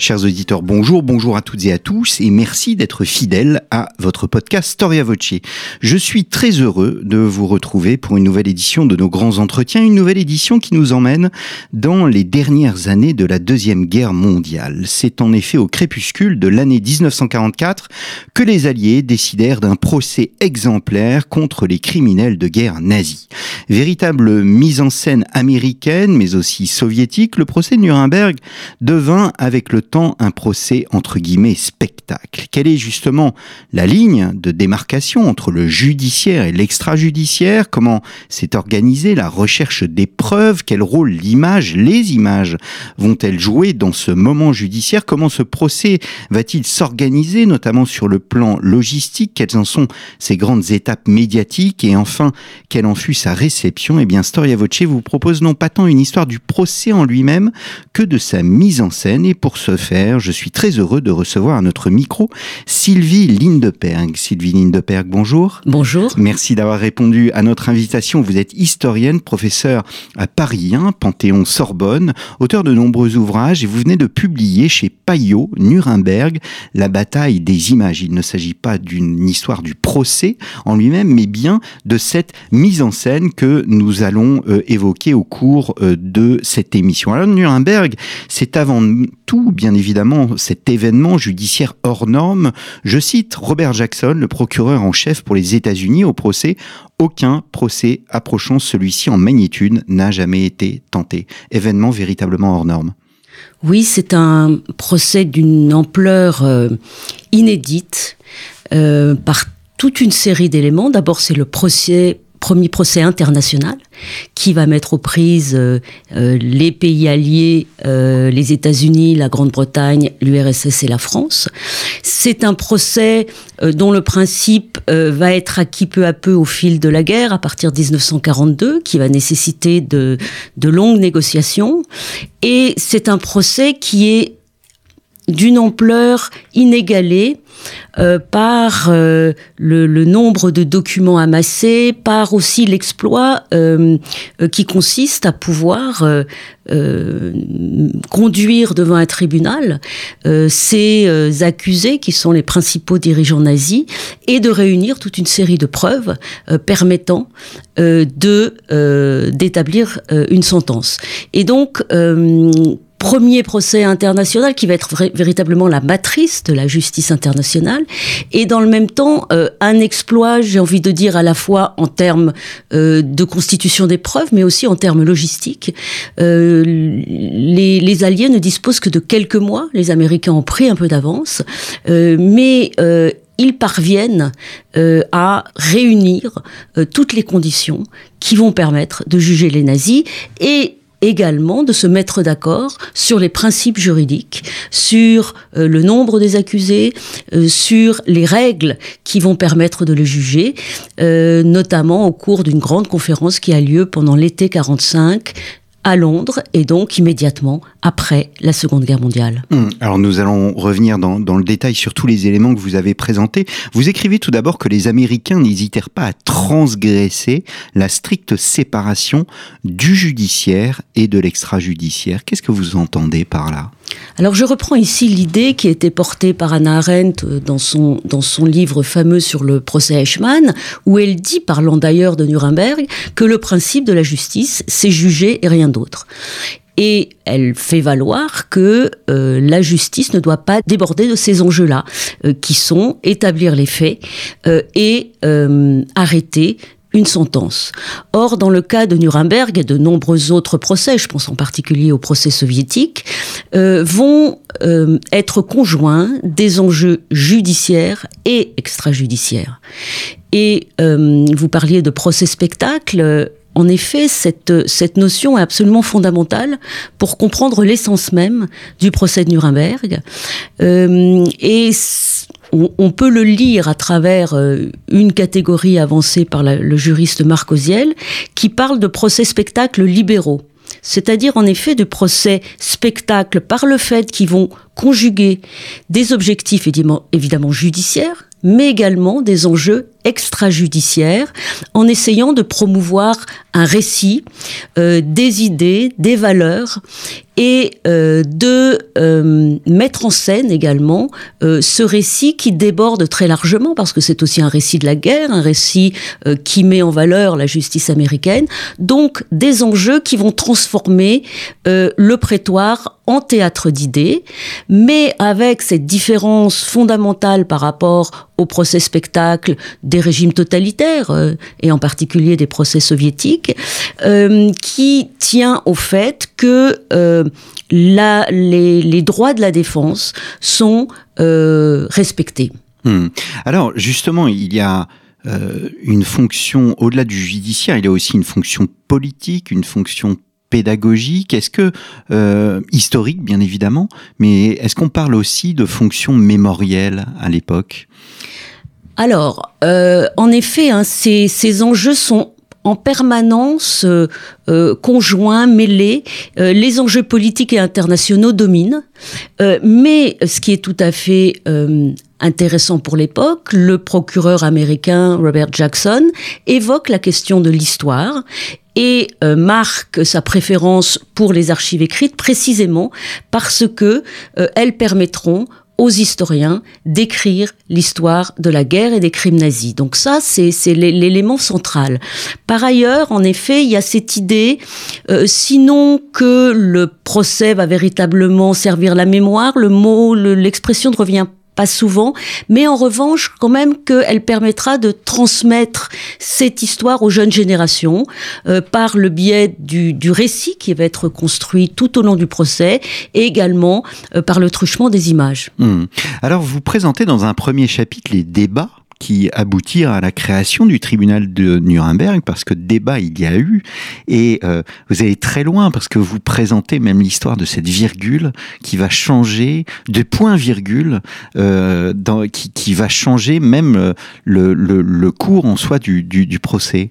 Chers auditeurs, bonjour, bonjour à toutes et à tous et merci d'être fidèles à votre podcast Storia Voce. Je suis très heureux de vous retrouver pour une nouvelle édition de nos grands entretiens, une nouvelle édition qui nous emmène dans les dernières années de la Deuxième Guerre mondiale. C'est en effet au crépuscule de l'année 1944 que les Alliés décidèrent d'un procès exemplaire contre les criminels de guerre nazis. Véritable mise en scène américaine mais aussi soviétique, le procès de Nuremberg devint avec le temps un procès entre guillemets spectacle. Quelle est justement la ligne de démarcation entre le judiciaire et l'extrajudiciaire? Comment s'est organisée la recherche des preuves? Quel rôle l'image, les images vont-elles jouer dans ce moment judiciaire? Comment ce procès va-t-il s'organiser, notamment sur le plan logistique? Quelles en sont ces grandes étapes médiatiques? Et enfin, quelle en fut sa réception? Eh bien, Storia Voce vous propose non pas tant une histoire du procès en lui-même que de sa mise en scène. Et pour ce faire, je suis très heureux de recevoir à notre micro Sylvie Lindeperg. Sylvie Lindeperg, bonjour. Bonjour. Merci d'avoir répondu à notre invitation. Vous êtes historienne, professeure à Paris 1, Panthéon Sorbonne, auteur de nombreux ouvrages et vous venez de publier chez Payot, Nuremberg, la bataille des images. Il ne s'agit pas d'une histoire du procès en lui-même, mais bien de cette mise en scène que nous allons euh, évoquer au cours euh, de cette émission. Alors Nuremberg, c'est avant tout, bien évidemment, cet événement judiciaire hors norme. Je cite Robert Jackson, le procureur en chef pour les États-Unis au procès. Aucun procès approchant celui-ci en magnitude n'a jamais été tenté. Événement véritablement hors norme. Oui, c'est un procès d'une ampleur euh, inédite euh, par toute une série d'éléments. D'abord, c'est le procès premier procès international qui va mettre aux prises euh, euh, les pays alliés, euh, les États-Unis, la Grande-Bretagne, l'URSS et la France. C'est un procès dont le principe va être acquis peu à peu au fil de la guerre, à partir de 1942, qui va nécessiter de, de longues négociations. Et c'est un procès qui est d'une ampleur inégalée euh, par euh, le, nombre de documents amassés, par aussi l'exploit euh, qui consiste à pouvoir conduire devant un tribunal ces accusés qui sont les principaux dirigeants nazis et de réunir toute une série de preuves permettant de d'établir une sentence. Et donc premier procès international qui va être véritablement la matrice de la justice internationale. Et dans le même temps euh, un exploit, j'ai envie de dire à la fois en termes euh, de constitution des preuves mais aussi en termes logistiques. Euh, les, les, Alliés ne disposent que de quelques mois, les Américains ont pris un peu d'avance, mais ils parviennent à réunir toutes les conditions qui vont permettre de juger les nazis. Et également de se mettre d'accord sur les principes juridiques, sur euh, le nombre des accusés, euh, sur les règles qui vont permettre de les juger, euh, notamment au cours d'une grande conférence qui a lieu pendant l'été 45 à Londres et donc immédiatement après la Seconde Guerre mondiale. Hum, alors nous allons revenir dans, dans, le détail sur tous les éléments que vous avez présentés. Vous écrivez tout d'abord que les Américains n'hésitèrent pas à transgresser la stricte séparation du judiciaire et de l'extrajudiciaire. Qu'est-ce que vous entendez par là? Alors je reprends ici l'idée qui a été portée par Anna Arendt dans son, dans son livre fameux sur le procès Eichmann, où elle dit, parlant d'ailleurs de Nuremberg, que le principe de la justice, c'est juger et rien d'autre et elle fait valoir que euh, la justice ne doit pas déborder de ces enjeux-là, euh, qui sont établir les faits euh, et arrêter une sentence. Or, dans le cas de Nuremberg et de nombreux autres procès, je pense en particulier au procès soviétique, vont être conjoints des enjeux judiciaires et extrajudiciaires. Et vous parliez de procès spectacle, en effet, cette, notion est absolument fondamentale pour comprendre l'essence même du procès de Nuremberg. Euh, et on, peut le lire à travers une catégorie avancée par le juriste Marc Oziel, qui parle de procès spectacles libéraux c'est-à-dire en effet de procès spectacle par le fait qu'ils vont conjuguer des objectifs évidemment judiciaires, mais également des enjeux extrajudiciaires, en essayant de promouvoir un récit, euh, des idées, des valeurs, et euh, de euh, mettre en scène également ce récit qui déborde très largement, parce que c'est aussi un récit de la guerre, un récit qui met en valeur la justice américaine, donc des enjeux qui vont transformer le prétoire en théâtre d'idées, mais avec cette différence fondamentale par rapport au procès spectacle des régimes totalitaires, euh, et en particulier des procès soviétiques, euh, qui tient au fait que euh, les, droits de la défense sont respectés. Hmm. Alors justement, il y a une fonction, au-delà du judiciaire, il y a aussi une fonction politique, une fonction pédagogique Est-ce que historique, bien évidemment, mais est-ce qu'on parle aussi de fonction mémorielle à l'époque? Alors, euh, en effet, hein, ces, enjeux sont en permanence euh, euh conjoints, mêlés. Euh, les enjeux politiques et internationaux dominent. mais ce qui est tout à fait intéressant pour l'époque, le procureur américain Robert Jackson évoque la question de l'histoire et marque sa préférence pour les archives écrites précisément parce que elles permettront aux historiens d'écrire l'histoire de la guerre et des crimes nazis. Donc ça, c'est l'élément central. Par ailleurs, en effet, il y a cette idée, euh, sinon que le procès va véritablement servir la mémoire, le mot, l'expression ne revient pas souvent, mais en revanche, quand même qu'elle permettra de transmettre cette histoire aux jeunes générations euh, par le biais du, récit qui va être construit tout au long du procès et également euh, par le truchement des images. Hmm. Alors, vous présentez dans un premier chapitre les débats qui aboutirent à la création du tribunal de Nuremberg, parce que débat il y a eu, et euh, vous allez très loin, parce que vous présentez même l'histoire de cette virgule qui va changer, de point-virgule, euh, qui, qui, va changer même euh, le, le, le cours en soi du, du, du procès.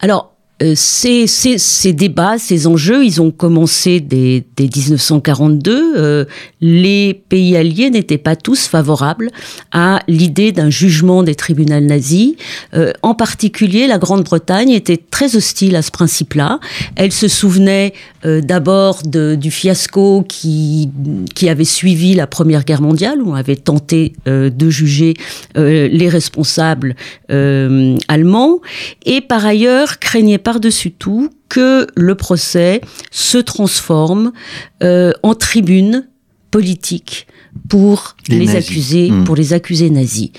Alors, euh, ces, ces, ces, débats, ces enjeux, ils ont commencé dès, dès 1942. Euh, les pays alliés n'étaient pas tous favorables à l'idée d'un jugement des tribunaux nazis. Euh, en particulier, la Grande-Bretagne était très hostile à ce principe-là. Elle se souvenait euh, d'abord du fiasco qui, qui avait suivi la Première Guerre mondiale, où on avait tenté euh, de juger les responsables allemands, et par ailleurs craignait pas par-dessus tout que le procès se transforme euh, en tribune politique pour les, accusés, hmm. pour les accusés nazis.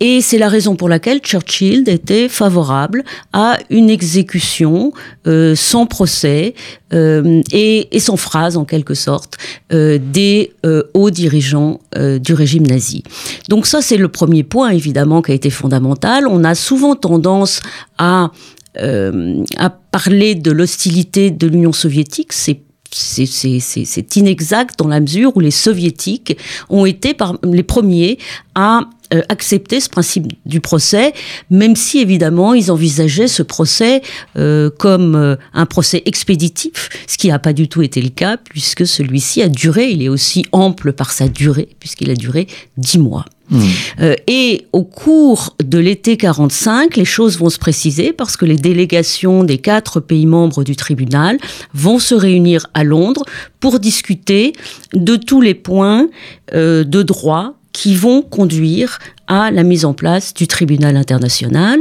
Et c'est la raison pour laquelle Churchill était favorable à une exécution euh, sans procès euh, et, et, sans phrase en quelque sorte euh, des hauts dirigeants du régime nazi. Donc ça c'est le premier point évidemment qui a été fondamental. On a souvent tendance à euh, à parler de l'hostilité de l'Union soviétique, c'est c'est inexact dans la mesure où les soviétiques ont été par les premiers à euh, accepter ce principe du procès, même si évidemment ils envisageaient ce procès euh, comme euh, un procès expéditif, ce qui n'a pas du tout été le cas puisque celui-ci a duré, il est aussi ample par sa durée puisqu'il a duré dix mois. Mmh. Euh, et au cours de l'été 45, les choses vont se préciser parce que les délégations des quatre pays membres du tribunal vont se réunir à Londres pour discuter de tous les points euh, de droit qui vont conduire à la mise en place du tribunal international.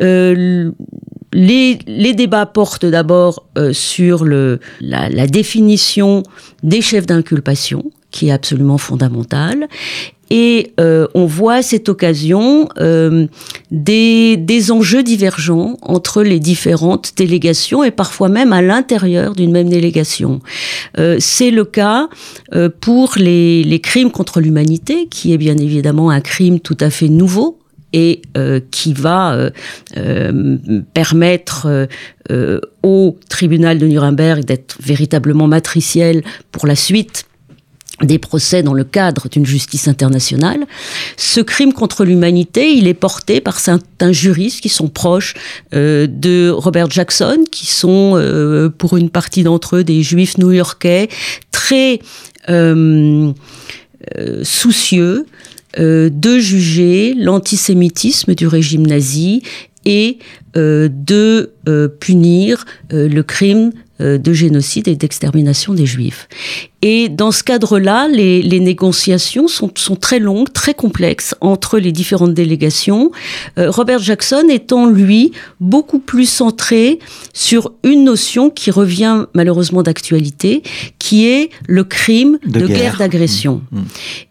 Euh, les, débats portent d'abord euh, sur le, la, la définition des chefs d'inculpation, qui est absolument fondamentale, et euh, on voit à cette occasion euh, des, des, enjeux divergents entre les différentes délégations et parfois même à l'intérieur d'une même délégation. Euh, c'est le cas euh, pour les, les, crimes contre l'humanité, qui est bien évidemment un crime tout à fait nouveau et euh, qui va permettre au tribunal de Nuremberg d'être véritablement matriciel pour la suite des procès dans le cadre d'une justice internationale. Ce crime contre l'humanité, il est porté par certains juristes qui sont proches euh, de Robert Jackson, qui sont euh, pour une partie d'entre eux des juifs new-yorkais très euh, soucieux de juger l'antisémitisme du régime nazi et de punir le crime de génocide et d'extermination des Juifs. Et dans ce cadre-là, les, négociations sont, sont, très longues, très complexes entre les différentes délégations. Euh, Robert Jackson étant, lui, beaucoup plus centré sur une notion qui revient malheureusement d'actualité, qui est le crime de, guerre, d'agression. Mmh, mmh.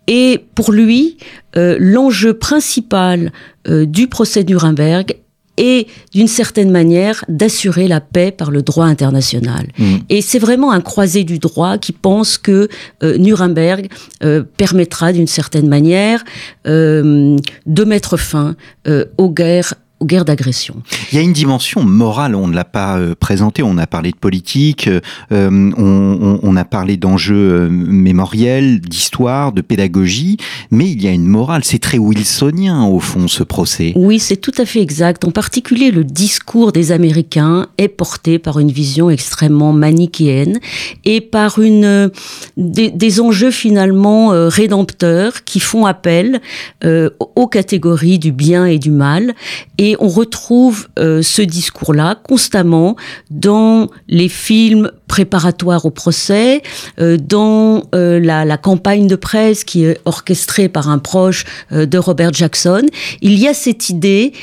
Et pour lui, euh, l'enjeu principal du procès de Nuremberg et d'une certaine manière d'assurer la paix par le droit international. Mm. Et c'est vraiment un croisé du droit qui pense que euh, Nuremberg euh, permettra d'une certaine manière euh, de mettre fin aux guerres aux guerres d'agression. Il y a une dimension morale, on ne l'a pas euh, présenté, on a parlé de politique, euh, on, on, a parlé d'enjeux euh, mémoriels, d'histoire, de pédagogie, mais il y a une morale, c'est très wilsonien au fond ce procès. Oui, c'est tout à fait exact. En particulier, le discours des Américains est porté par une vision extrêmement manichéenne et par une, des, des enjeux finalement rédempteurs qui font appel aux catégories du bien et du mal et et on retrouve euh, ce discours-là constamment dans les films préparatoires au procès, euh, dans euh, la, la, campagne de presse qui est orchestrée par un proche de Robert Jackson. Il y a cette idée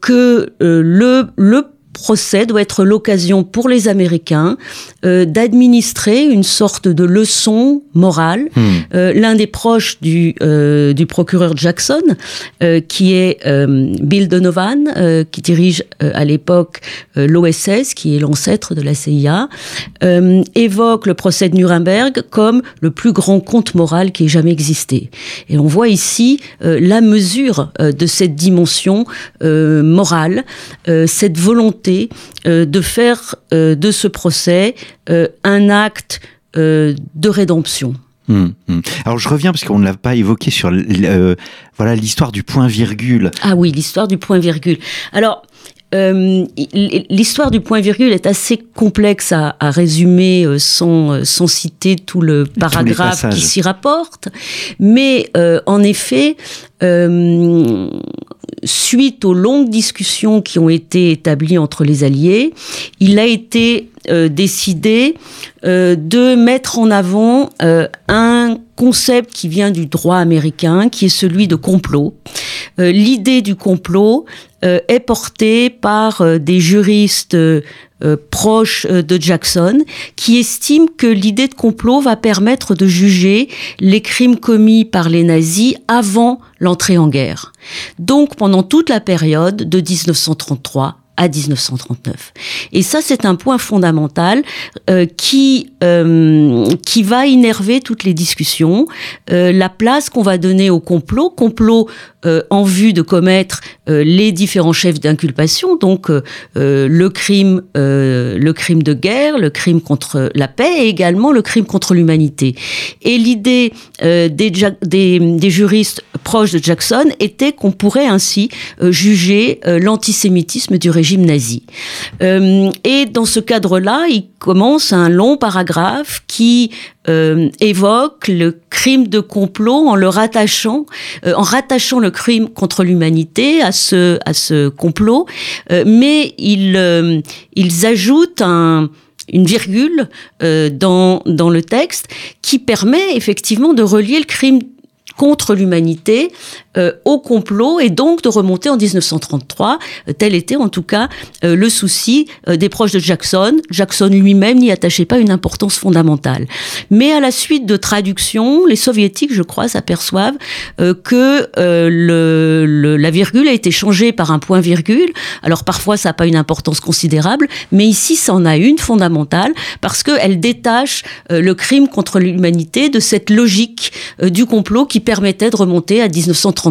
que le, le procès doit être l'occasion pour les Américains euh, d'administrer une sorte de leçon morale. Hmm. Euh, L'un des proches du, euh, du procureur Jackson, euh, qui est euh, Bill Donovan, euh, qui dirige à l'époque l'OSS, qui est l'ancêtre de la CIA, évoque le procès de Nuremberg comme le plus grand conte moral qui ait jamais existé. Et on voit ici la mesure de cette dimension morale, cette volonté euh, de faire euh, de ce procès euh, un acte de rédemption. Hum, hum. Alors je reviens parce qu'on ne l'a pas évoqué sur voilà l'histoire du point virgule. Ah oui, l'histoire du point virgule. Alors l'histoire du point virgule est assez complexe à, résumer sans, sans, citer tout le paragraphe qui s'y rapporte, mais en effet, suite aux longues discussions qui ont été établies entre les alliés, il a été euh, décidé euh, de mettre en avant euh, un concept qui vient du droit américain, qui est celui de complot. L'idée du complot est portée par des juristes proches de Jackson, qui estiment que l'idée de complot va permettre de juger les crimes commis par les nazis avant l'entrée en guerre. Donc pendant toute la période de 1933 à 1939. Et ça, c'est un point fondamental euh, qui euh, qui va innerver toutes les discussions. Euh, la place qu'on va donner au complot, complot euh, en vue de commettre euh, les différents chefs d'inculpation, donc le crime, le crime de guerre, le crime contre la paix et également le crime contre l'humanité. Et l'idée des, des, des juristes proches de Jackson était qu'on pourrait ainsi juger l'antisémitisme du régime Euh, et dans ce cadre-là, il commence un long paragraphe qui euh, évoque le crime de complot en le rattachant, euh, en rattachant le crime contre l'humanité à ce à ce complot, mais ils ils ajoutent un une virgule dans, dans le texte qui permet effectivement de relier le crime contre l'humanité euh, au complot et donc de remonter en 1933. Euh, tel était en tout cas euh, le souci des proches de Jackson. Jackson lui-même n'y attachait pas une importance fondamentale. Mais à la suite de traductions, les soviétiques, je crois, s'aperçoivent que le, la virgule a été changée par un point virgule. Alors parfois ça n'a pas une importance considérable, mais ici ça en a une fondamentale parce qu'elle détache le crime contre l'humanité de cette logique du complot qui permettait de remonter à 1933.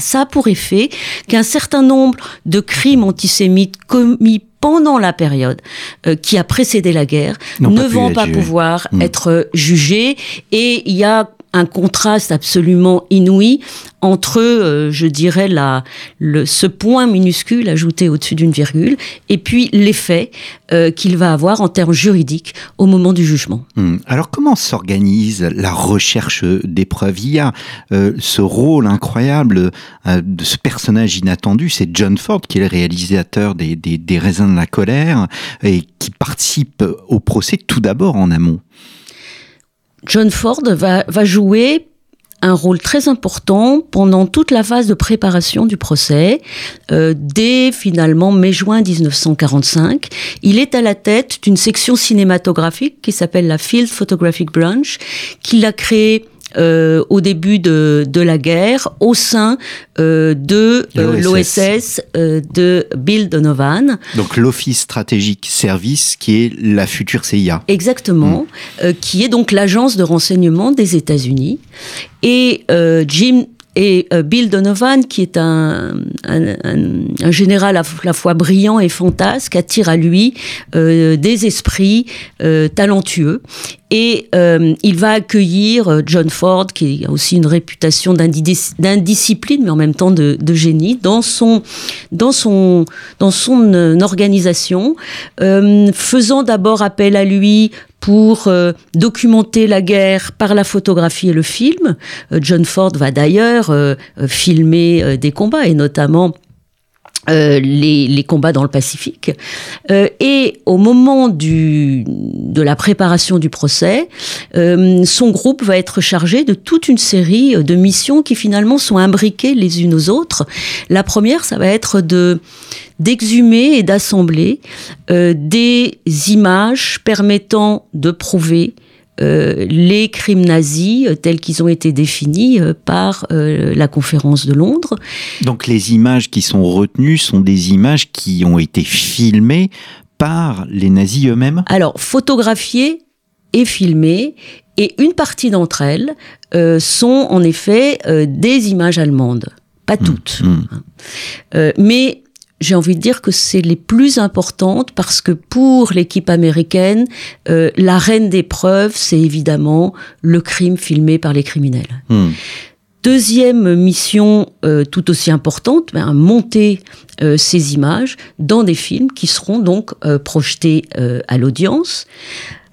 Ça a pour effet qu'un certain nombre de crimes antisémites commis pendant la période euh, qui a précédé la guerre ne vont pas pouvoir hmm. être jugés. Et il y a un contraste absolument inouï entre, euh, je dirais, la, ce point minuscule ajouté au-dessus d'une virgule, et puis l'effet euh, qu'il va avoir en termes juridiques au moment du jugement. Hmm. Alors comment s'organise la recherche des preuves Il y a euh, ce rôle incroyable de ce personnage inattendu, c'est John Ford qui est le réalisateur des, des, des raisins de la colère et qui participe au procès tout d'abord en amont. John Ford va, va jouer un rôle très important pendant toute la phase de préparation du procès. Euh, dès finalement mai-juin 1945, il est à la tête d'une section cinématographique qui s'appelle la Field Photographic Branch, qu'il a créée euh, au début de, de, la guerre au sein euh, de euh, l'OSS euh, de Bill Donovan. Donc l'Office stratégique service qui est la future CIA. Exactement, mm. Euh, qui est donc l'agence de renseignement des États-Unis. Et Jim et euh, Bill Donovan, qui est un, un, un, un, général à la fois brillant et fantasque, attire à lui euh, des esprits euh, talentueux. Et euh, il va accueillir euh, John Ford, qui a aussi une réputation d'indiscipline, mais en même temps de, de, génie, dans son, dans son, dans son organisation, faisant d'abord appel à lui pour euh, documenter la guerre par la photographie et le film. Euh, John Ford va d'ailleurs euh, filmer des combats et notamment euh, les, les, combats dans le Pacifique. Euh, et au moment du, de la préparation du procès, euh, son groupe va être chargé de toute une série de missions qui finalement sont imbriquées les unes aux autres. La première, ça va être de d'exhumer et d'assembler euh, des images permettant de prouver euh, les crimes nazis euh, tels qu'ils ont été définis euh, par la conférence de Londres. Donc les images qui sont retenues sont des images qui ont été filmées par les nazis eux-mêmes? Alors, photographiées et filmées, et une partie d'entre elles euh, sont en effet des images allemandes. Pas mmh, toutes. Mmh. Euh, mais j'ai envie de dire que c'est les plus importantes parce que pour l'équipe américaine, euh, la reine des preuves, c'est évidemment le crime filmé par les criminels. Hmm. Deuxième mission euh, tout aussi importante, ben, monter euh, ces images dans des films qui seront donc euh, projetés euh, à l'audience.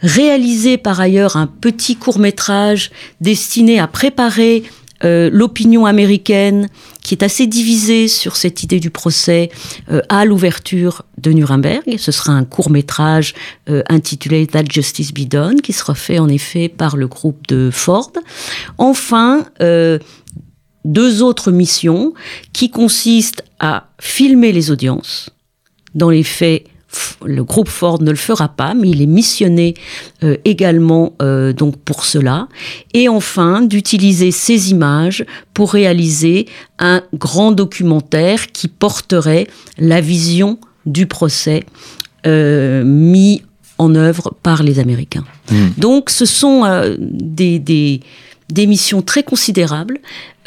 Réaliser par ailleurs un petit court métrage destiné à préparer euh, l'opinion américaine, qui est assez divisée sur cette idée du procès, euh, à l'ouverture de Nuremberg. Ce sera un court métrage euh, intitulé That Justice Be Done, qui sera fait en effet par le groupe de Ford. Enfin, euh, deux autres missions qui consistent à filmer les audiences. Dans les faits, le groupe Ford ne le fera pas, mais il est missionné euh, également euh, donc pour cela. Et enfin, d'utiliser ces images pour réaliser un grand documentaire qui porterait la vision du procès euh, mis en œuvre par les Américains. Mmh. Donc, ce sont des, des des missions très considérables.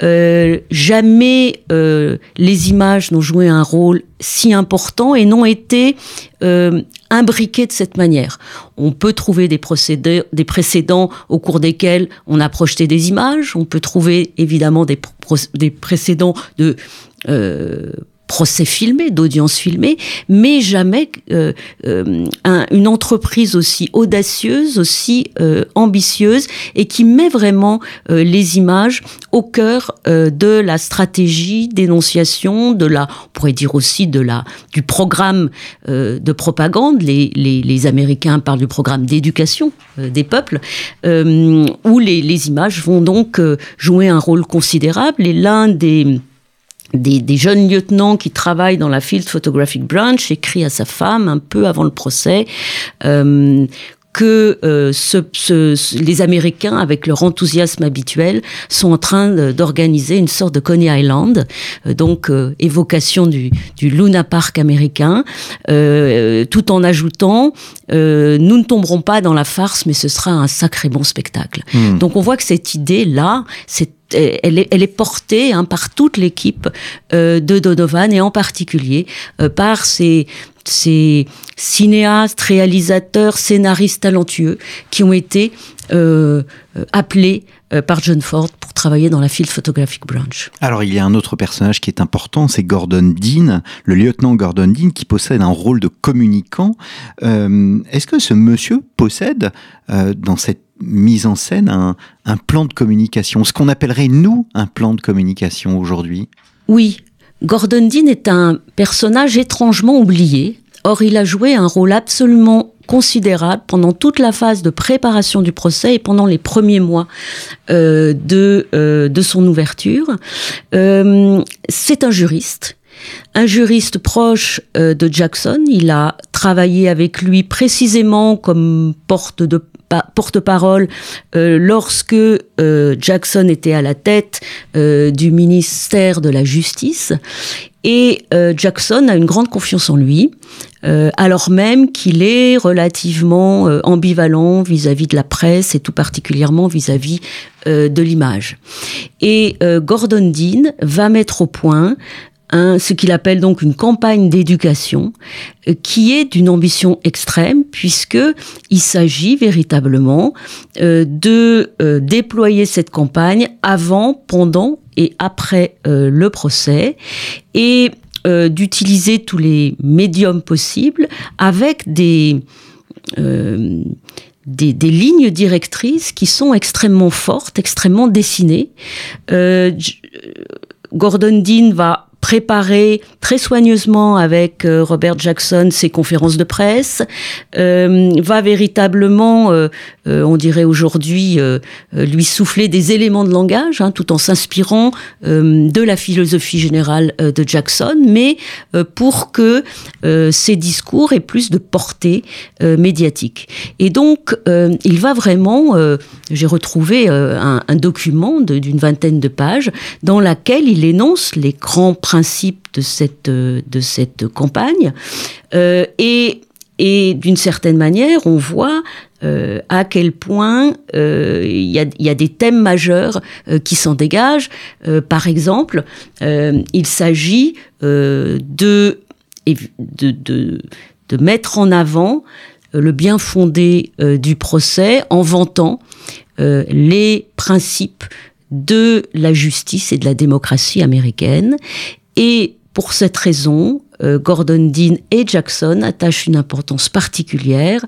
Euh, jamais euh, les images n'ont joué un rôle si important et n'ont été euh, imbriquées de cette manière. On peut trouver des, procédés, des précédents au cours desquels on a projeté des images. On peut trouver évidemment des, des précédents de euh, procès filmé, d'audience filmée, mais jamais euh, euh, un, une entreprise aussi audacieuse, aussi euh, ambitieuse et qui met vraiment euh, les images au cœur euh, de la stratégie d'énonciation, de la, on pourrait dire aussi de la, du programme de propagande. Les, les, les, Américains parlent du programme d'éducation des peuples, où les, les, images vont donc jouer un rôle considérable. Et l'un des des, des, jeunes lieutenants qui travaillent dans la Field Photographic Branch écrit à sa femme un peu avant le procès euh, que euh, ce, ce, les Américains, avec leur enthousiasme habituel, sont en train d'organiser une sorte de Coney Island, euh, donc euh, évocation du, du, Luna Park américain, tout en ajoutant nous ne tomberons pas dans la farce, mais ce sera un sacré bon spectacle. Mmh. Donc on voit que cette idée-là, elle est, elle est portée hein, par toute l'équipe euh, de Donovan et en particulier euh, par ces, ces cinéastes, réalisateurs, scénaristes talentueux qui ont été euh, appelés par John Ford pour travailler dans la Field Photographic Branch. Alors il y a un autre personnage qui est important, c'est Gordon Dean, le lieutenant Gordon Dean qui possède un rôle de communicant. Est-ce que ce monsieur possède dans cette mise en scène un, un plan de communication, ce qu'on appellerait nous un plan de communication aujourd'hui? Oui, Gordon Dean est un personnage étrangement oublié. Or, il a joué un rôle absolument considérable pendant toute la phase de préparation du procès et pendant les premiers mois euh, de, euh, de son ouverture. Euh, c'est un juriste. Un juriste proche de Jackson, il a travaillé avec lui précisément comme porte de porte-parole euh, lorsque euh, Jackson était à la tête euh, du ministère de la Justice. Et Jackson a une grande confiance en lui, alors même qu'il est relativement ambivalent vis-à-vis de la presse et tout particulièrement vis-à-vis de l'image. Et Gordon Dean va mettre au point ce qu'il appelle donc une campagne d'éducation euh, qui est d'une ambition extrême puisque il s'agit véritablement euh, de euh, déployer cette campagne avant, pendant et après le procès et d'utiliser tous les médiums possibles avec des des, des, lignes directrices qui sont extrêmement fortes, extrêmement dessinées. Gordon Dean va préparer très soigneusement avec euh, Robert Jackson ses conférences de presse, euh, va véritablement, euh, on dirait aujourd'hui, lui souffler des éléments de langage, hein, tout en s'inspirant de la philosophie générale de Jackson, mais pour que ses discours aient plus de portée médiatique. Et donc, il va vraiment, j'ai retrouvé un, un document d'une vingtaine de pages dans laquelle il énonce les grands de cette, de cette campagne. Euh, et, et d'une certaine manière, on voit euh, à quel point euh, il y, a, y, a, des thèmes majeurs qui s'en dégagent. par exemple, il s'agit de, de, de, de, mettre en avant le bien fondé du procès en vantant les principes de la justice et de la démocratie américaine et pour cette raison, euh, Gordon Dean et Jackson attachent une importance particulière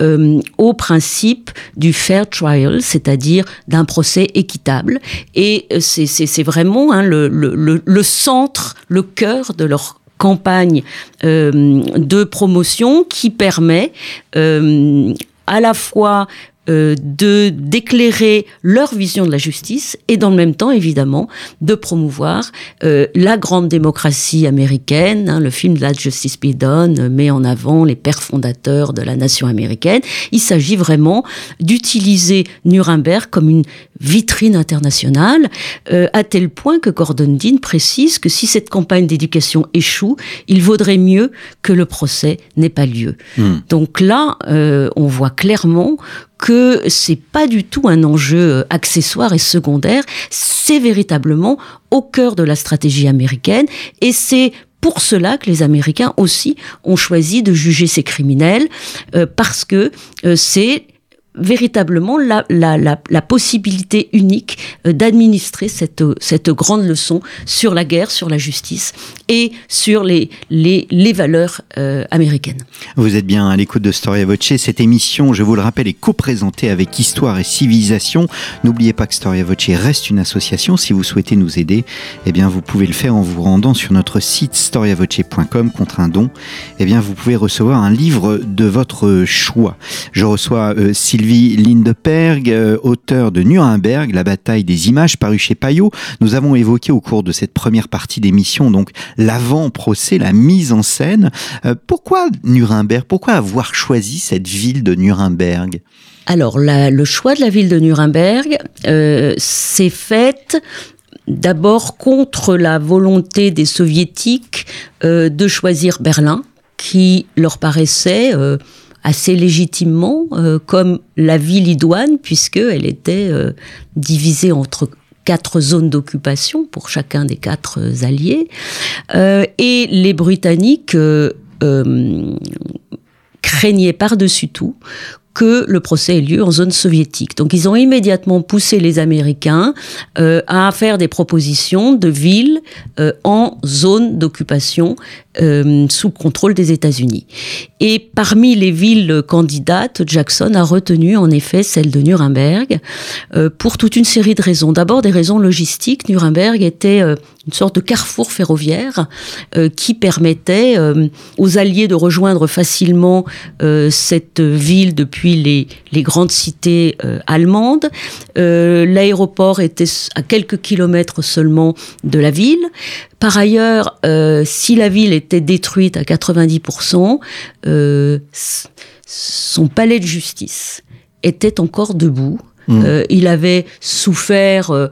euh, au principe du fair trial, c'est-à-dire d'un procès équitable. Et euh, c'est vraiment hein, le, centre, le cœur de leur campagne de promotion qui permet à la fois euh, de d'éclairer leur vision de la justice et dans le même temps évidemment de promouvoir euh, la grande démocratie américaine. Hein, le film de Justice Be Done met en avant les pères fondateurs de la nation américaine. Il s'agit vraiment d'utiliser Nuremberg comme une vitrine internationale, euh, à tel point que Gordon Dean précise que si cette campagne d'éducation échoue, il vaudrait mieux que le procès n'ait pas lieu. Hmm. Donc là, on voit clairement que c'est pas du tout un enjeu euh, accessoire et secondaire, c'est véritablement au cœur de la stratégie américaine et c'est pour cela que les Américains aussi ont choisi de juger ces criminels euh, parce que euh, c'est véritablement la, la, la, la, possibilité unique euh, d'administrer cette, cette grande leçon sur la guerre, sur la justice et sur les, les, les valeurs euh, américaines. Vous êtes bien à l'écoute de Storia Voce. Cette émission, je vous le rappelle, est co-présentée avec Histoire et Civilisation. N'oubliez pas que Storia Voce reste une association. Si vous souhaitez nous aider, eh bien, vous pouvez le faire en vous rendant sur notre site storiavoce.com contre un don. Eh bien, vous pouvez recevoir un livre de votre choix. Je reçois euh, Sylvie Lindeberg, euh, auteur de Nuremberg, la bataille des images, paru chez Payot. Nous avons évoqué au cours de cette première partie d'émission donc l'avant-procès, la mise en scène. Euh, pourquoi Nuremberg? Pourquoi avoir choisi cette ville de Nuremberg? Alors, le choix de la ville de Nuremberg euh, s'est fait d'abord contre la volonté des soviétiques de choisir Berlin, qui leur paraissait assez légitimement euh, comme la ville idoine, puisqu'elle était euh, divisée entre quatre zones d'occupation pour chacun des quatre alliés. Euh, et les Britanniques craignaient par-dessus tout que le procès ait lieu en zone soviétique. Donc ils ont immédiatement poussé les Américains euh, à faire des propositions de villes euh, en zone d'occupation euh, sous contrôle des États-Unis. Et parmi les villes candidates, Jackson a retenu en effet celle de Nuremberg pour toute une série de raisons. D'abord des raisons logistiques. Nuremberg était une sorte de carrefour ferroviaire euh, qui permettait euh, aux Alliés de rejoindre facilement euh, cette ville depuis les, les grandes cités euh, allemandes. Euh, L'aéroport était à quelques kilomètres seulement de la ville. Par ailleurs, euh, si la ville était détruite à 90%, euh, s- son palais de justice était encore debout. Mmh. Euh, il avait souffert euh,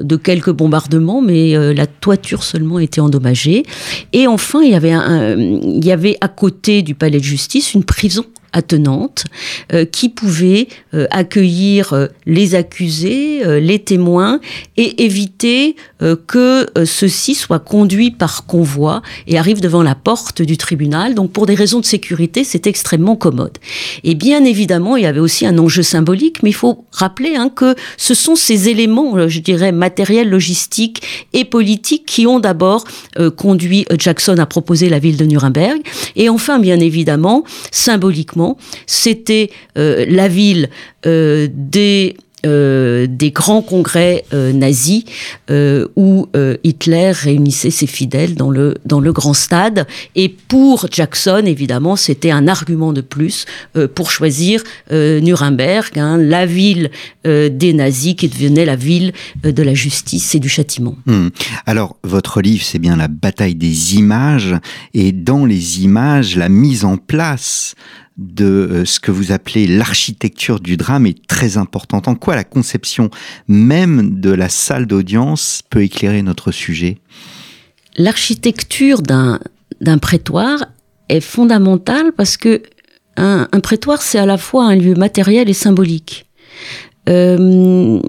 de quelques bombardements, mais euh, la toiture seulement était endommagée. Et enfin, il y avait, un- il y avait à côté du palais de justice une prison attenante euh, qui pouvait euh, accueillir euh, les accusés, les témoins et éviter que ceux-ci soient conduits par convoi et arrivent devant la porte du tribunal. Donc pour des raisons de sécurité, c'est extrêmement commode. Et bien évidemment, il y avait aussi un enjeu symbolique, mais il faut rappeler hein, que ce sont ces éléments, je dirais, matériels, logistiques et politiques qui ont d'abord conduit Jackson à proposer la ville de Nuremberg. Et enfin, bien évidemment, symboliquement, c'était euh, la ville euh, des euh, des grands congrès nazis où Hitler réunissait ses fidèles dans le dans le grand stade et pour Jackson évidemment c'était un argument de plus pour choisir Nuremberg hein, la ville des nazis qui devenait la ville de la justice et du châtiment. Hmm. Alors, votre livre, c'est bien la bataille des images, et dans les images, la mise en place de euh, ce que vous appelez l'architecture du drame est très importante. En quoi la conception même de la salle d'audience peut éclairer notre sujet? L'architecture d'un prétoire est fondamentale parce que un, prétoire c'est à la fois un lieu matériel et symbolique. Euh,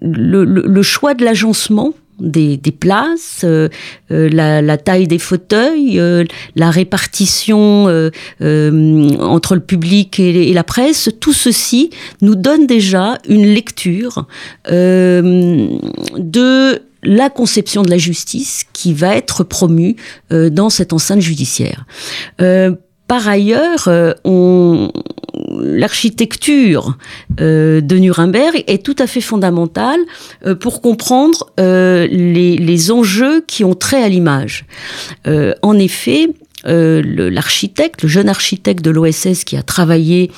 le choix de l'agencement des, des places, euh, euh, la, la taille des fauteuils, euh, la répartition euh, euh, entre le public et, et la presse, tout ceci nous donne déjà une lecture de la conception de la justice qui va être promue dans cette enceinte judiciaire. Par ailleurs, on, l'architecture euh, de Nuremberg est tout à fait fondamentale euh, pour comprendre euh, les, enjeux qui ont trait à l'image. Euh, en effet, l'architecte, le jeune architecte de l'OSS qui a travaillé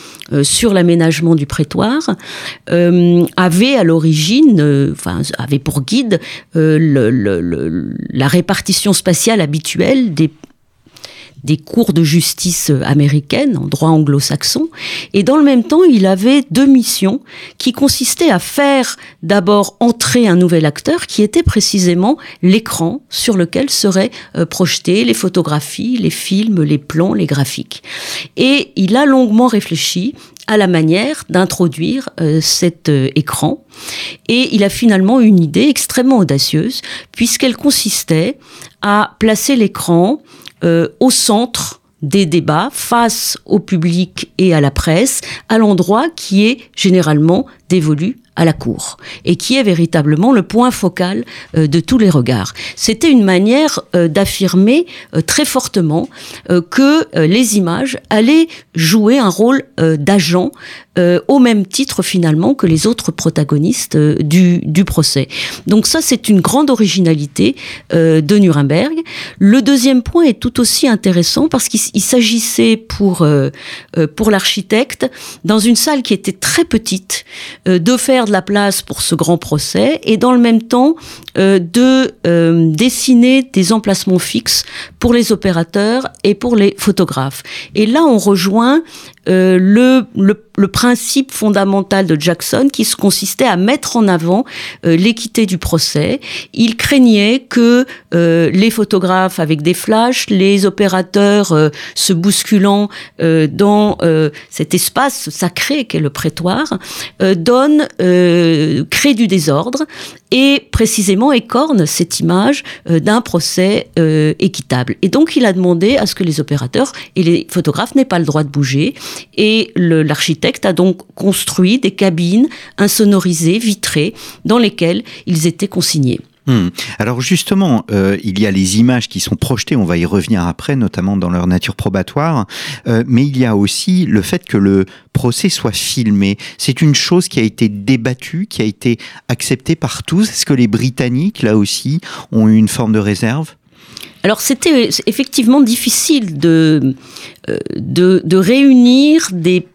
sur l'aménagement du prétoire, avait à l'origine, enfin, avait pour guide la répartition spatiale habituelle des des cours de justice américaines en droit anglo-saxon. Et dans le même temps, il avait deux missions qui consistaient à faire d'abord entrer un nouvel acteur qui était précisément l'écran sur lequel seraient euh, projetées les photographies, les films, les plans, les graphiques. Et il a longuement réfléchi à la manière d'introduire euh, cet euh, écran. Et il a finalement une idée extrêmement audacieuse, puisqu'elle consistait à placer l'écran euh, au centre des débats, face au public et à la presse, à l'endroit qui est généralement dévolu à la cour et qui est véritablement le point focal euh, de tous les regards. C'était une manière euh, d'affirmer euh, très fortement euh, que euh, les images allaient jouer un rôle euh, d'agent au même titre finalement que les autres protagonistes du, du procès. Donc ça, c'est une grande originalité de Nuremberg. Le deuxième point est tout aussi intéressant parce qu'il s'agissait pour, pour l'architecte, dans une salle qui était très petite, de faire de la place pour ce grand procès et dans le même temps euh, de euh, dessiner des emplacements fixes pour les opérateurs et pour les photographes. Et là, on rejoint euh, le, le, principe fondamental de Jackson qui se consistait à mettre en avant l'équité du procès. Il craignait que les photographes avec des flashs, les opérateurs se bousculant dans cet espace sacré qu'est le prétoire, donnent euh, crée du désordre et précisément écorne cette image euh, d'un procès euh, équitable. Et donc il a demandé à ce que les opérateurs et les photographes n'aient pas le droit de bouger. Et l'architecte a donc construit des cabines insonorisées, vitrées, dans lesquelles ils étaient consignés. Hmm. Alors justement, euh, il y a les images qui sont projetées, on va y revenir après, notamment dans leur nature probatoire, euh, mais il y a aussi le fait que le procès soit filmé. C'est une chose qui a été débattue, qui a été acceptée par tous. Est-ce que les Britanniques, là aussi, ont eu une forme de réserve? Alors c'était effectivement difficile de, euh, de, de réunir des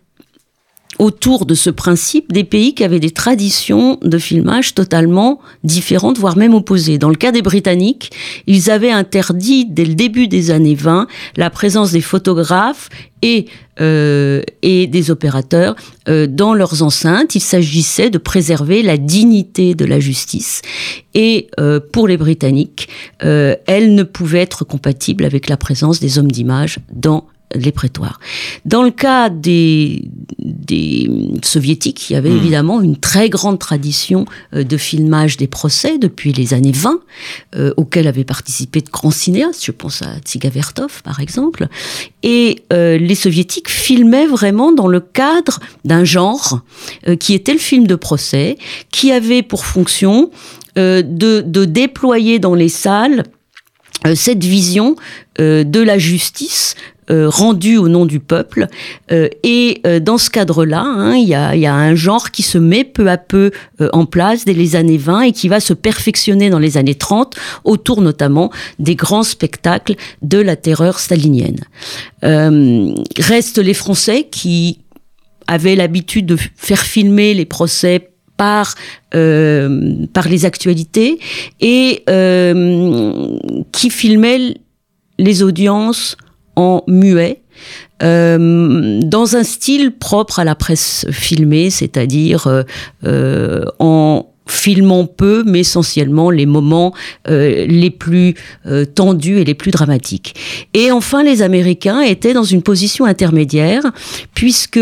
autour de ce principe des pays qui avaient des traditions de filmage totalement différentes, voire même opposées. Dans le cas des Britanniques, ils avaient interdit dès le début des années 20 la présence des photographes et, euh, et des opérateurs euh, dans leurs enceintes. Il s'agissait de préserver la dignité de la justice. Et euh, pour les Britanniques, euh, elle ne pouvait être compatible avec la présence des hommes d'image dans les prétoires. Dans le cas des, des soviétiques, il y avait mmh. évidemment une très grande tradition euh, de filmage des procès depuis les années 20, euh, auxquels avaient participé de grands cinéastes, je pense à Tsigavertov par exemple, et euh, les soviétiques filmaient vraiment dans le cadre d'un genre euh, qui était le film de procès, qui avait pour fonction de, de déployer dans les salles cette vision de la justice euh, rendu au nom du peuple. Euh, et euh, dans ce cadre-là, hein, il y, a, un genre qui se met peu à peu en place dès les années 20 et qui va se perfectionner dans les années 30, autour notamment des grands spectacles de la terreur stalinienne. restent les Français qui avaient l'habitude de faire filmer les procès par, par les actualités et qui filmaient les audiences en muet, euh, dans un style propre à la presse filmée, c'est-à-dire euh, euh en filmant peu, mais essentiellement les moments euh, les plus euh, tendus et les plus dramatiques. Et enfin, les Américains étaient dans une position intermédiaire, puisque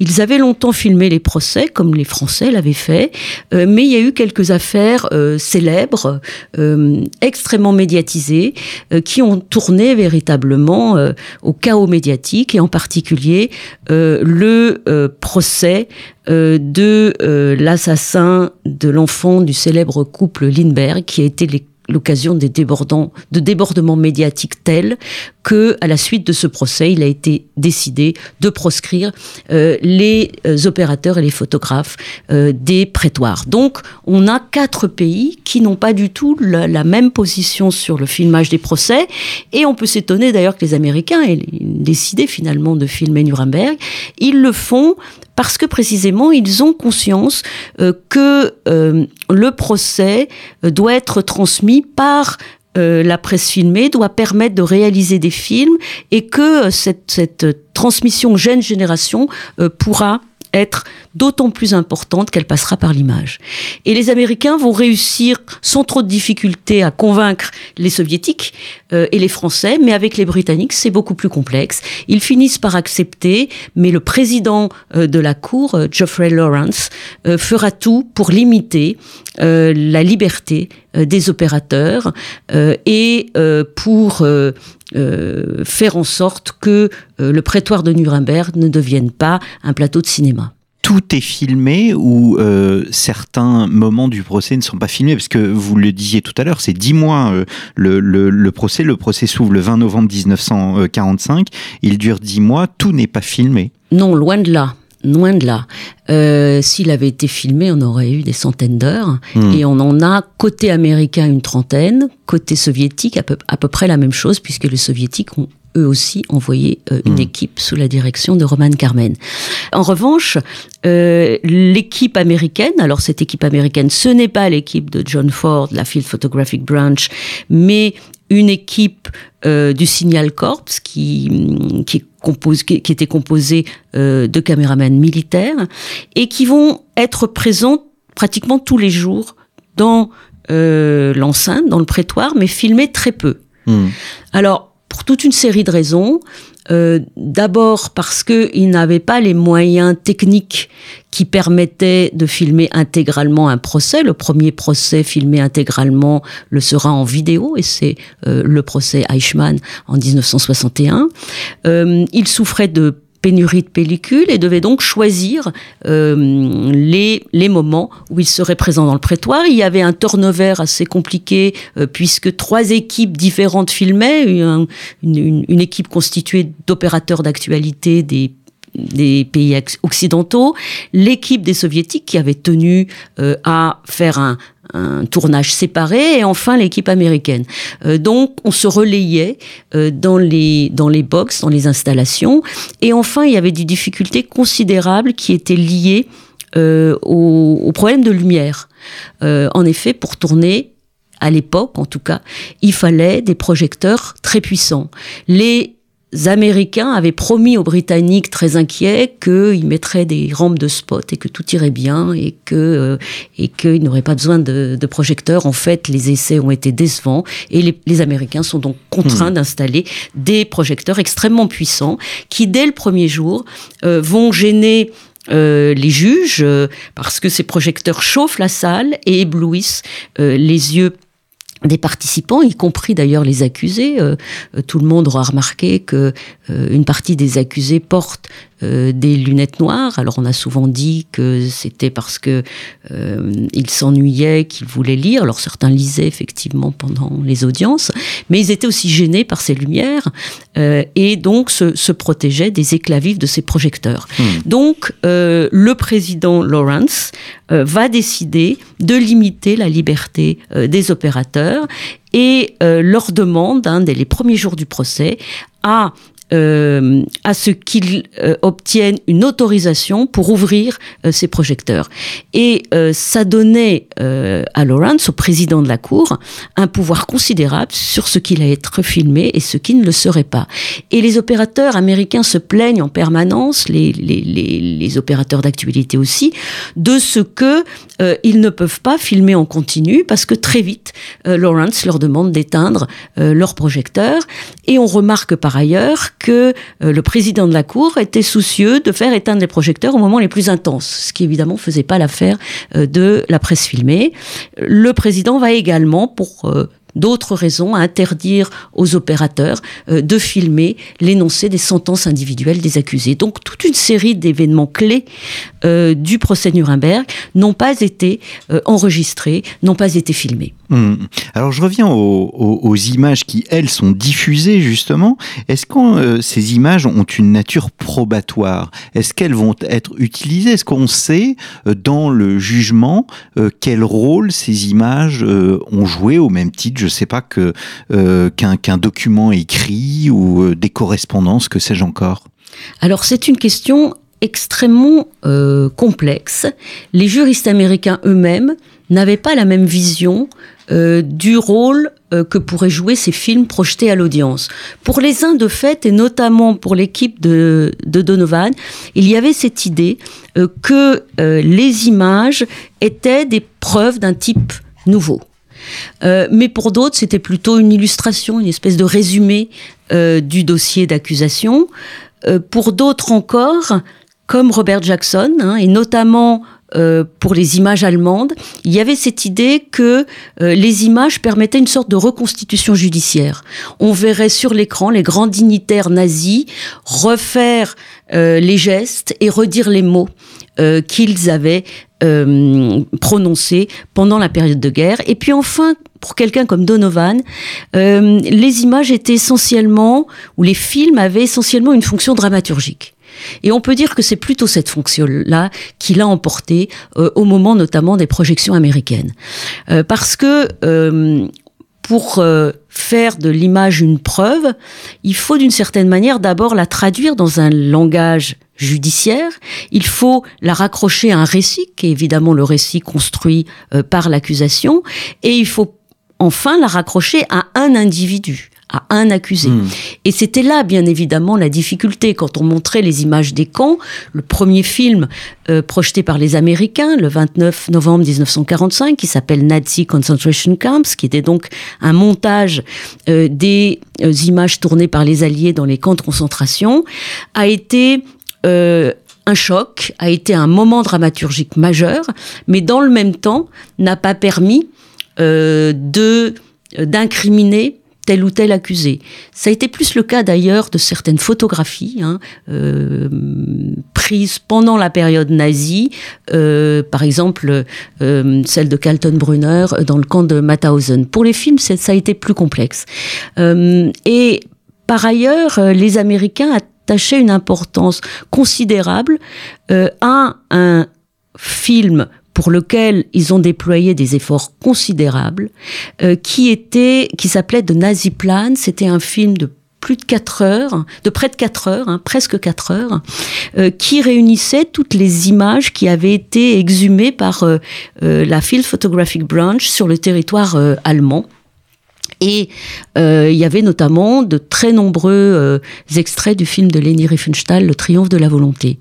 ils avaient longtemps filmé les procès, comme les Français l'avaient fait, euh, mais il y a eu quelques affaires euh, célèbres, euh, extrêmement médiatisées, euh, qui ont tourné véritablement au chaos médiatique, et en particulier le procès de l'assassin de l'enfant du célèbre couple Lindbergh, qui a été l'occasion des de débordements médiatiques tels que, à la suite de ce procès, il a été décidé de proscrire euh, les euh, opérateurs et les photographes euh, des prétoires. Donc, on a quatre pays qui n'ont pas du tout la, la, même position sur le filmage des procès, et on peut s'étonner d'ailleurs que les Américains aient décidé finalement de filmer Nuremberg. Ils le font parce que précisément ils ont conscience euh, que euh, le procès euh, doit être transmis par la presse filmée doit permettre de réaliser des films et que cette, cette transmission jeune génération pourra être d'autant plus importante qu'elle passera par l'image. Et les Américains vont réussir sans trop de difficultés à convaincre les Soviétiques euh, et les Français, mais avec les Britanniques, c'est beaucoup plus complexe. Ils finissent par accepter, mais le président euh, de la Cour, euh, Geoffrey Lawrence, fera tout pour limiter la liberté des opérateurs et pour euh, faire en sorte que euh, le prétoire de Nuremberg ne devienne pas un plateau de cinéma tout est filmé ou euh, certains moments du procès ne sont pas filmés? Parce que vous le disiez tout à l'heure, c'est dix mois euh, le, le, le, procès. Le procès s'ouvre le 20 novembre 1945. Il dure dix mois. Tout n'est pas filmé. Non, loin de là. Loin de là. Euh, S'il avait été filmé, on aurait eu des centaines d'heures. Mmh. Et on en a côté américain une trentaine, côté soviétique à peu, à peu près la même chose, puisque les soviétiques ont eux aussi envoyé euh, une mmh. équipe sous la direction de Roman Carmen. En revanche, euh, l'équipe américaine, alors cette équipe américaine, ce n'est pas l'équipe de John Ford, la Field Photographic Branch, mais une équipe euh, du Signal Corps qui, qui, compose, qui, qui était composée euh, de caméramans militaires et qui vont être présents pratiquement tous les jours dans euh, l'enceinte, dans le prétoire, mais filmer très peu. Mmh. Alors, pour toute une série de raisons. Euh, D'abord parce qu'ils n'avaient pas les moyens techniques qui permettaient de filmer intégralement un procès. Le premier procès filmé intégralement le sera en vidéo et c'est euh, le procès Eichmann en 1961. Euh, ils de pénurie de pellicules et devait donc choisir euh, les, les moments où il serait présent dans le prétoire. Il y avait un turnover assez compliqué euh, puisque trois équipes différentes filmaient, une, équipe constituée d'opérateurs d'actualité des des pays occidentaux, l'équipe des soviétiques qui avait tenu euh, à faire un, un tournage séparé et enfin l'équipe américaine. Euh, donc on se relayait euh, dans les dans les box, dans les installations et enfin il y avait des difficultés considérables qui étaient liées euh, au, au, problème de lumière. Euh, en effet, pour tourner à l'époque, en tout cas, il fallait des projecteurs très puissants. Les Américains avaient promis aux Britanniques très inquiets qu'ils mettraient des rampes de spot et que tout irait bien et que euh, et qu'ils n'auraient pas besoin de, de, projecteurs. En fait, les essais ont été décevants et les, les Américains sont donc contraints mmh. d'installer des projecteurs extrêmement puissants qui, dès le premier jour, euh, vont gêner euh, les juges euh, parce que ces projecteurs chauffent la salle et éblouissent euh, les yeux des participants, y compris d'ailleurs les accusés. Euh, tout le monde aura remarqué que euh, une partie des accusés portent euh, des lunettes noires. Alors on a souvent dit que c'était parce que euh, ils s'ennuyaient, qu'ils voulaient lire. Alors certains lisaient effectivement pendant les audiences, mais ils étaient aussi gênés par ces lumières euh, et donc se, se, protégeaient des éclats vifs de ces projecteurs. Mmh. Donc le président Lawrence va décider de limiter la liberté des opérateurs et leur demande, hein, dès les premiers jours du procès, à euh, à ce qu'ils euh, obtiennent une autorisation pour ouvrir euh, ces projecteurs. Et euh, ça donnait euh, à Lawrence, au président de la Cour, un pouvoir considérable sur ce qui allait être filmé et ce qui ne le serait pas. Et les opérateurs américains se plaignent en permanence, les, les, les, les opérateurs d'actualité aussi, de ce que euh, ils ne peuvent pas filmer en continu parce que très vite, Lawrence leur demande d'éteindre leurs projecteurs. Et on remarque par ailleurs que euh, le président de la Cour était soucieux de faire éteindre les projecteurs au moment les plus intenses, ce qui évidemment faisait pas l'affaire euh, de la presse filmée. Le président va également, pour euh, d'autres raisons à interdire aux opérateurs euh, de filmer l'énoncé des sentences individuelles des accusés. Donc toute une série d'événements clés euh, du procès Nuremberg n'ont pas été euh, enregistrés, n'ont pas été filmés. Mmh. Alors je reviens aux, images qui, elles, sont diffusées justement. Est-ce que ces images ont une nature probatoire? Est-ce qu'elles vont être utilisées? Est-ce qu'on sait dans le jugement quel rôle ces images ont joué au même titre je sais pas que qu'un qu document écrit ou euh, des correspondances, que sais-je encore Alors c'est une question extrêmement euh, complexe. Les juristes américains eux-mêmes n'avaient pas la même vision euh, du rôle euh, que pourraient jouer ces films projetés à l'audience. Pour les uns de fait, et notamment pour l'équipe de, de, Donovan, il y avait cette idée euh, que les images étaient des preuves d'un type nouveau. Euh, mais pour d'autres, c'était plutôt une illustration, une espèce de résumé euh, du dossier d'accusation. Euh, pour d'autres encore, comme Robert Jackson, hein, et notamment pour les images allemandes, il y avait cette idée que les images permettaient une sorte de reconstitution judiciaire. On verrait sur l'écran les grands dignitaires nazis refaire les gestes et redire les mots qu'ils avaient prononcés pendant la période de guerre. Et puis enfin, pour quelqu'un comme Donovan, euh, les images étaient essentiellement, ou les films avaient essentiellement une fonction dramaturgique. Et on peut dire que c'est plutôt cette fonction-là qui l'a emporté euh, au moment notamment des projections américaines. Euh, parce que euh, pour euh, faire de l'image une preuve, il faut d'une certaine manière d'abord la traduire dans un langage judiciaire, il faut la raccrocher à un récit, qui est évidemment le récit construit euh, par l'accusation, et il faut enfin la raccrocher à un individu à un accusé. Hmm. Et c'était là, bien évidemment, la difficulté. Quand on montrait les images des camps, le premier film euh, projeté par les Américains, le 29 novembre 1945, qui s'appelle Nazi Concentration Camps, qui était donc un montage euh, des euh, images tournées par les Alliés dans les camps de concentration, a été un choc, a été un moment dramaturgique majeur, mais dans le même temps n'a pas permis de d'incriminer tel ou tel accusé. Ça a été plus le cas d'ailleurs de certaines photographies hein, euh, prises pendant la période nazie, euh, par exemple euh, celle de Carlton Brunner dans le camp de Mauthausen. Pour les films, ça a été plus complexe. et par ailleurs, les Américains une importance considérable à un film pour lequel ils ont déployé des efforts considérables, euh, qui était, qui s'appelait The Nazi Plan. C'était un film de plus de 4 heures, de près de 4 heures, hein, presque 4 heures, euh, qui réunissait toutes les images qui avaient été exhumées par euh, la Field Photographic Branch sur le territoire allemand. Et il y avait notamment de très nombreux extraits du film de Leni Riefenstahl, Le triomphe de la volonté.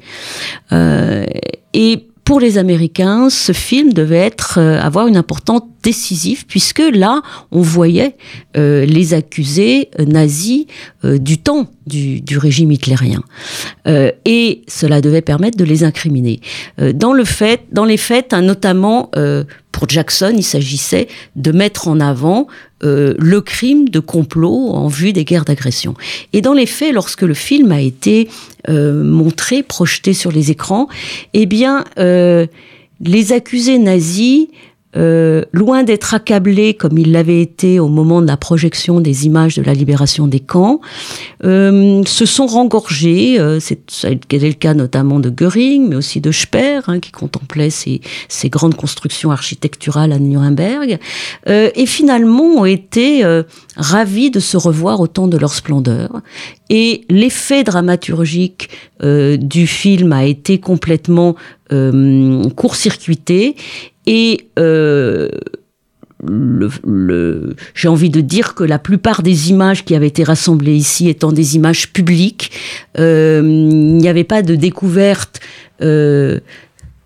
et pour les Américains, ce film devait être euh, avoir une importance décisive puisque là, on voyait euh, les accusés euh, nazis du temps du, régime hitlérien, et cela devait permettre de les incriminer. dans le fait, dans les faits, hein, notamment pour Jackson, il s'agissait de mettre en avant le crime de complot en vue des guerres d'agression. Et dans les faits, lorsque le film a été euh, montré, projeté sur les écrans, eh bien, euh, les accusés nazis euh, loin d'être accablés comme ils l'avaient été au moment de la projection des images de la libération des camps, euh, se sont rengorgés. Euh, C'était le cas notamment de Göring, mais aussi de Speer, hein, qui contemplait ces, ces, grandes constructions architecturales à Nuremberg, euh, et finalement ont été euh, ravis de se revoir au temps de leur splendeur. Et l'effet dramaturgique du film a été complètement court-circuité et euh, le, j'ai envie de dire que la plupart des images qui avaient été rassemblées ici étant des images publiques, euh, il n'y avait pas de découverte euh,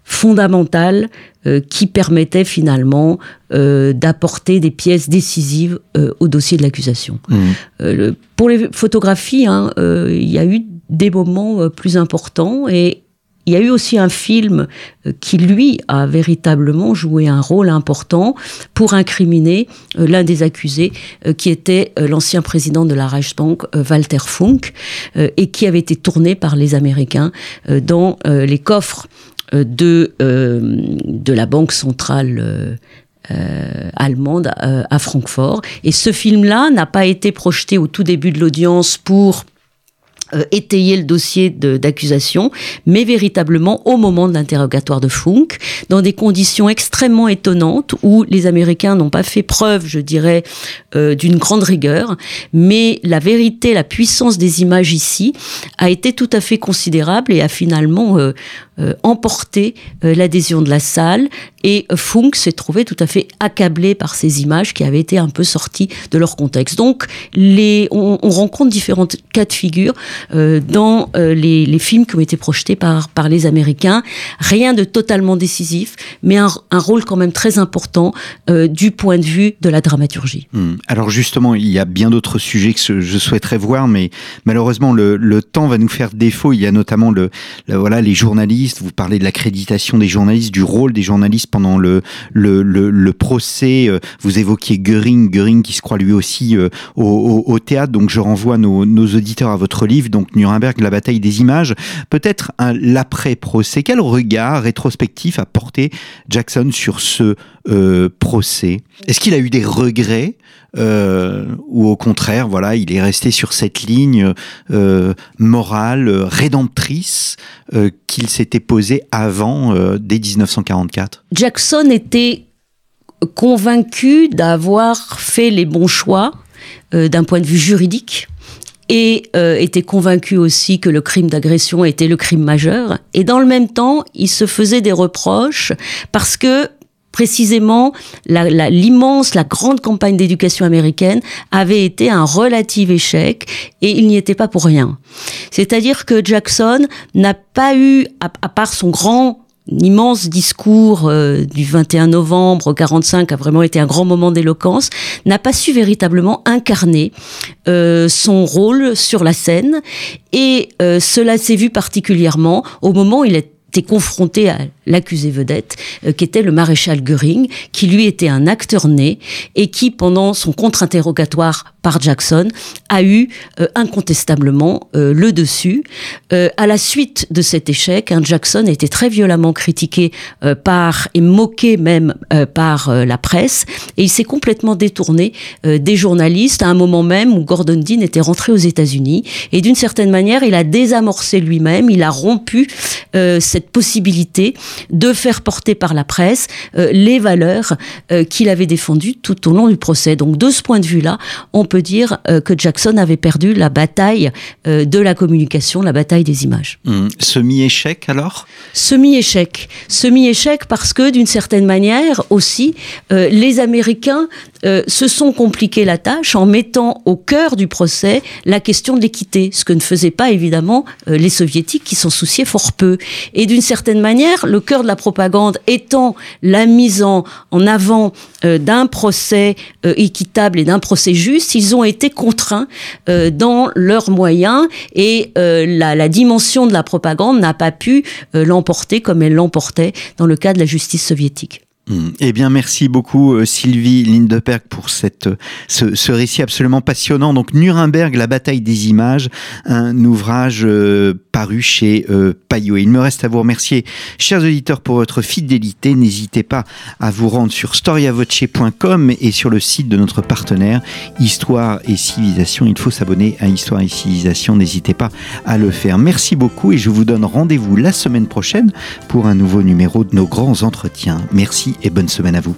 fondamentale euh, qui permettait finalement euh, d'apporter des pièces décisives euh, au dossier de l'accusation. Mmh. pour les photographies, hein, il y a eu des moments plus importants et il y a eu aussi un film euh, qui, lui, a véritablement joué un rôle important pour incriminer euh, l'un des accusés, euh, qui était l'ancien président de la Reichsbank, Walter Funk, et qui avait été tourné par les Américains dans les coffres de, de la Banque centrale. allemande à Francfort. Et ce film-là n'a pas été projeté au tout début de l'audience pour euh, étayer le dossier d'accusation, mais véritablement au moment de l'interrogatoire de Funk, dans des conditions extrêmement étonnantes où les Américains n'ont pas fait preuve, je dirais, euh, d'une grande rigueur, mais la vérité, la puissance des images ici a été tout à fait considérable et a finalement euh, emporté euh, l'adhésion de la salle et Funk s'est trouvé tout à fait accablé par ces images qui avaient été un peu sorties de leur contexte. Donc on, rencontre différents cas de figure euh, dans les, films qui ont été projetés par, les Américains. Rien de totalement décisif, mais un, rôle quand même très important du point de vue de la dramaturgie. Hmm. Alors justement, il y a bien d'autres sujets que je souhaiterais voir, mais malheureusement le, temps va nous faire défaut. Il y a notamment les journalistes vous parlez de l'accréditation des journalistes, du rôle des journalistes pendant le, procès. Euh, vous évoquiez Göring, Göring qui se croit lui aussi euh, au, théâtre. Donc je renvoie nos, nos, auditeurs à votre livre, donc Nuremberg, la bataille des images. Peut-être l'après-procès. Quel regard rétrospectif a porté Jackson sur ce euh, procès Est-ce qu'il a eu des regrets euh, ou au contraire, voilà, il est resté sur cette ligne euh, morale, rédemptrice qu'il s'était posée avant, dès 1944 Jackson était convaincu d'avoir fait les bons choix d'un point de vue juridique et était convaincu aussi que le crime d'agression était le crime majeur. Et dans le même temps, il se faisait des reproches parce que précisément l'immense, la, grande campagne d'éducation américaine avait été un relatif échec et il n'y était pas pour rien. C'est-à-dire que Jackson n'a pas eu, à part son grand immense discours euh, du 21 novembre 45 a vraiment été un grand moment d'éloquence, n'a pas su véritablement incarner euh, son rôle sur la scène et euh, cela s'est vu particulièrement au moment où il est confronté à l'accusé vedette, euh, qui était le maréchal Göring, qui lui était un acteur né et qui, pendant son contre-interrogatoire par Jackson, a eu euh, incontestablement euh, le dessus. à la suite de cet échec, hein, Jackson a été très violemment critiqué par et moqué même par la presse, et il s'est complètement détourné des journalistes à un moment même où Gordon Dean était rentré aux États-Unis, et d'une certaine manière, il a désamorcé lui-même, il a rompu cette possibilité de faire porter par la presse euh, les valeurs euh, qu'il avait défendues tout au long du procès. Donc de ce point de vue-là, on peut dire euh, que Jackson avait perdu la bataille de la communication, la bataille des images. Mmh. Semi-échec alors? Semi-échec. Semi-échec parce que d'une certaine manière aussi, les Américains se sont compliqués la tâche en mettant au cœur du procès la question de l'équité, ce que ne faisaient pas évidemment les soviétiques qui s'en souciaient fort peu. Et d'une certaine manière, le cœur de la propagande étant la mise en, avant euh, d'un procès euh, équitable et d'un procès juste, ils ont été contraints euh, dans leurs moyens et la, la, dimension de la propagande n'a pas pu l'emporter comme elle l'emportait dans le cas de la justice soviétique. Hmm. Eh bien, merci beaucoup euh, Sylvie Lindeberg pour cette, ce, récit absolument passionnant. Donc, Nuremberg, la bataille des images, un ouvrage euh, paru chez euh, Payot. Il me reste à vous remercier, chers auditeurs, pour votre fidélité. N'hésitez pas à vous rendre sur storiavoce.com et sur le site de notre partenaire Histoire et Civilisation. Il faut s'abonner à Histoire et Civilisation. N'hésitez pas à le faire. Merci beaucoup et je vous donne rendez-vous la semaine prochaine pour un nouveau numéro de nos grands entretiens. Merci et bonne semaine à vous.